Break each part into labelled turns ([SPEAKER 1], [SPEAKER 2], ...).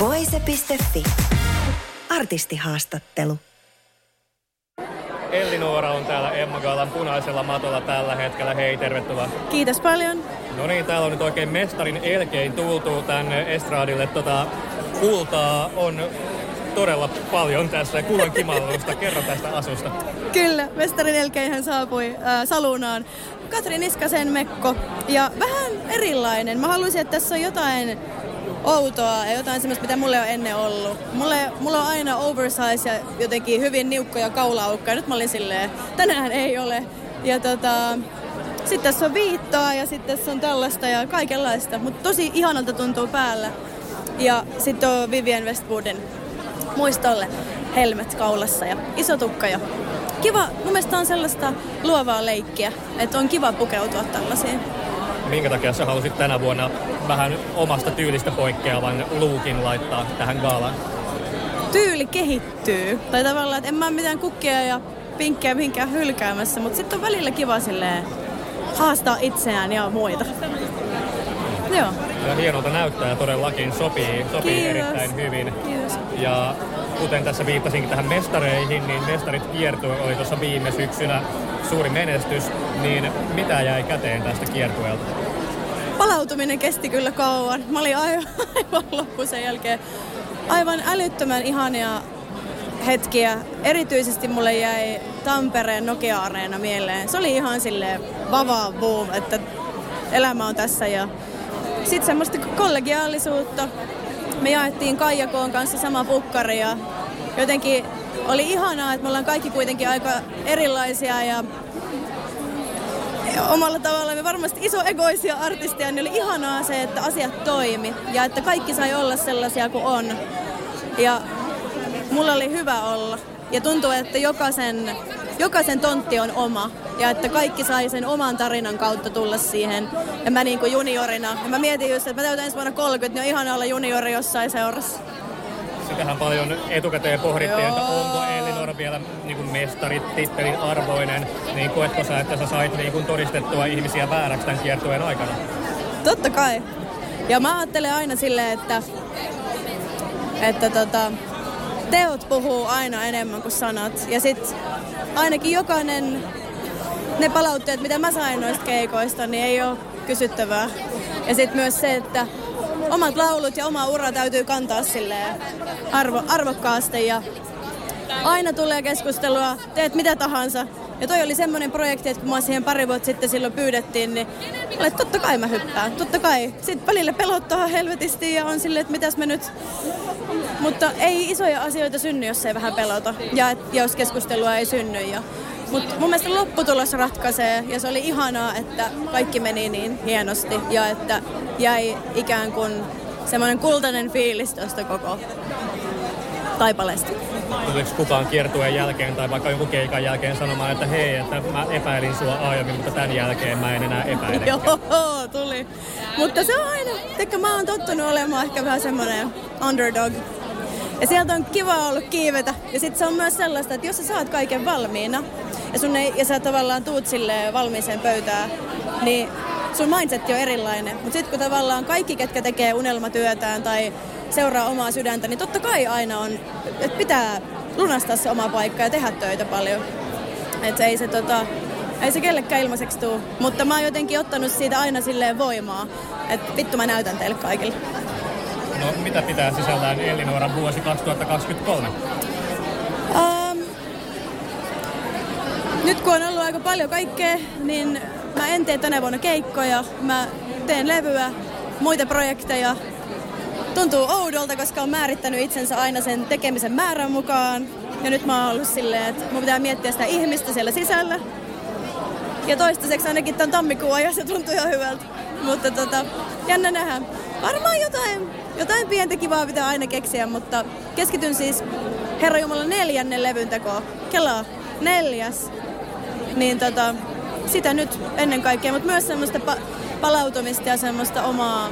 [SPEAKER 1] Voise.fi. Artistihaastattelu.
[SPEAKER 2] Elli Noora on täällä Emma Galan punaisella matolla tällä hetkellä. Hei, tervetuloa.
[SPEAKER 3] Kiitos paljon.
[SPEAKER 2] No niin, täällä on nyt oikein mestarin elkein tultu tänne estraadille. Tota, kultaa on todella paljon tässä kulon kimallusta. Kerro tästä asusta.
[SPEAKER 3] Kyllä, mestarin elkein hän saapui äh, Salunaan. Katri Niskasen Mekko ja vähän erilainen. Mä haluaisin, että tässä on jotain outoa ja jotain semmoista, mitä mulle on ennen ollut. Mulle, mulla on aina oversize ja jotenkin hyvin niukkoja kaulaukkoja. Nyt mä olin silleen, tänään ei ole. Ja tota, sitten tässä on viittoa ja sitten tässä on tällaista ja kaikenlaista. Mutta tosi ihanalta tuntuu päällä. Ja sitten on Vivian Westwoodin muistolle helmet kaulassa ja iso tukka ja kiva, mun mielestä on sellaista luovaa leikkiä, että on kiva pukeutua tällaisiin.
[SPEAKER 2] Minkä takia sä halusit tänä vuonna vähän omasta tyylistä poikkeavan luukin laittaa tähän gaalaan?
[SPEAKER 3] Tyyli kehittyy. Tai tavallaan, että en mä mitään kukkia ja pinkkejä mihinkään hylkäämässä, mutta sitten on välillä kiva silleen haastaa itseään ja muita. Joo.
[SPEAKER 2] Ja hienolta näyttää ja todellakin sopii, sopii erittäin hyvin.
[SPEAKER 3] Kiitos.
[SPEAKER 2] Ja kuten tässä viittasinkin tähän mestareihin, niin mestarit kiertue oli tuossa viime syksynä suuri menestys, niin mitä jäi käteen tästä kiertueelta?
[SPEAKER 3] Palautuminen kesti kyllä kauan. Mä olin aivan, aivan loppu sen jälkeen. Aivan älyttömän ihania hetkiä. Erityisesti mulle jäi Tampereen Nokia-areena mieleen. Se oli ihan silleen vavaa boom, että elämä on tässä ja sitten semmoista kollegiaalisuutta. Me jaettiin Kaijakoon kanssa sama pukkari ja jotenkin oli ihanaa, että me ollaan kaikki kuitenkin aika erilaisia ja omalla tavalla me varmasti iso egoisia artisteja, niin oli ihanaa se, että asiat toimi ja että kaikki sai olla sellaisia kuin on. Ja mulla oli hyvä olla. Ja tuntuu, että jokaisen, jokaisen tontti on oma. Ja että kaikki sai sen oman tarinan kautta tulla siihen. Ja mä niin kuin juniorina. Ja mä mietin just, että mä täytän ensi vuonna 30, niin on ihana olla juniori jossain seurassa.
[SPEAKER 2] Sitähän paljon etukäteen pohdittiin, että onko Elinor vielä niin kuin mestarit tittelin arvoinen. Niin koetko sä, että sä sait niin kuin todistettua ihmisiä vääräksi tämän kiertueen aikana?
[SPEAKER 3] Totta kai. Ja mä ajattelen aina silleen, että, että tota, teot puhuu aina enemmän kuin sanat. Ja sit ainakin jokainen, ne palautteet, mitä mä sain noista keikoista, niin ei ole kysyttävää. Ja sitten myös se, että omat laulut ja oma ura täytyy kantaa silleen arvo, arvokkaasti ja aina tulee keskustelua, teet mitä tahansa. Ja toi oli semmoinen projekti, että kun mua siihen pari vuotta sitten silloin pyydettiin, niin olet, totta kai mä hyppään, totta kai. Sitten välillä pelottaa helvetisti ja on silleen, että mitäs me nyt... Mutta ei isoja asioita synny, jos ei vähän pelota ja et, jos keskustelua ei synny. Ja... Mutta mun mielestä lopputulos ratkaisee ja se oli ihanaa, että kaikki meni niin hienosti ja että jäi ikään kuin semmoinen kultainen fiilis tuosta koko taipaleesta.
[SPEAKER 2] Tuliko kukaan kiertueen jälkeen tai vaikka jonkun keikan jälkeen sanomaan, että hei, että mä epäilin sua aiemmin, mutta tämän jälkeen mä en enää epäile.
[SPEAKER 3] Joo, tuli. Mutta se on aina, teikö mä oon tottunut olemaan ehkä vähän semmoinen underdog. Ja sieltä on kiva ollut kiivetä. Ja sitten se on myös sellaista, että jos sä saat kaiken valmiina, ja, sun ei, ja sä tavallaan tuut sille valmiiseen pöytään, niin sun mindset on erilainen. Mutta sitten kun tavallaan kaikki, ketkä tekee unelmatyötään tai seuraa omaa sydäntä, niin totta kai aina on, että pitää lunastaa se oma paikka ja tehdä töitä paljon. Että ei se tota, ei se kellekään ilmaiseksi tuu. Mutta mä oon jotenkin ottanut siitä aina silleen voimaa, että vittu mä näytän teille kaikille.
[SPEAKER 2] No mitä pitää sisällään Elinooran vuosi 2023?
[SPEAKER 3] Um, nyt kun on ollut aika paljon kaikkea, niin mä en tee tänä vuonna keikkoja. Mä teen levyä, muita projekteja. Tuntuu oudolta, koska on määrittänyt itsensä aina sen tekemisen määrän mukaan. Ja nyt mä oon ollut silleen, että mun pitää miettiä sitä ihmistä siellä sisällä. Ja toistaiseksi ainakin tämän tammikuun ajan se tuntuu ihan hyvältä. Mutta tota, jännä nähdä. Varmaan jotain, jotain pientä kivaa pitää aina keksiä, mutta keskityn siis Herra Jumala neljännen levyn tekoon. Kelaa neljäs. Niin tota, sitä nyt ennen kaikkea, mutta myös semmoista pa- palautumista ja semmoista omaa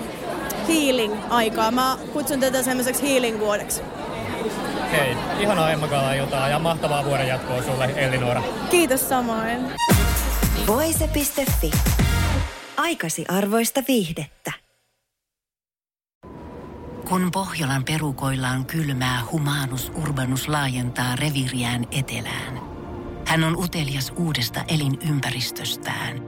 [SPEAKER 3] healing-aikaa. Mä kutsun tätä semmoiseksi healing-vuodeksi.
[SPEAKER 2] Hei, ihanaa Emma iltaa ja mahtavaa vuoden jatkoa sulle, Elinora.
[SPEAKER 3] Kiitos samoin.
[SPEAKER 1] Voise.fi. Aikasi arvoista viihdettä.
[SPEAKER 4] Kun Pohjolan perukoillaan kylmää, humanus urbanus laajentaa reviriään etelään. Hän on utelias uudesta elinympäristöstään.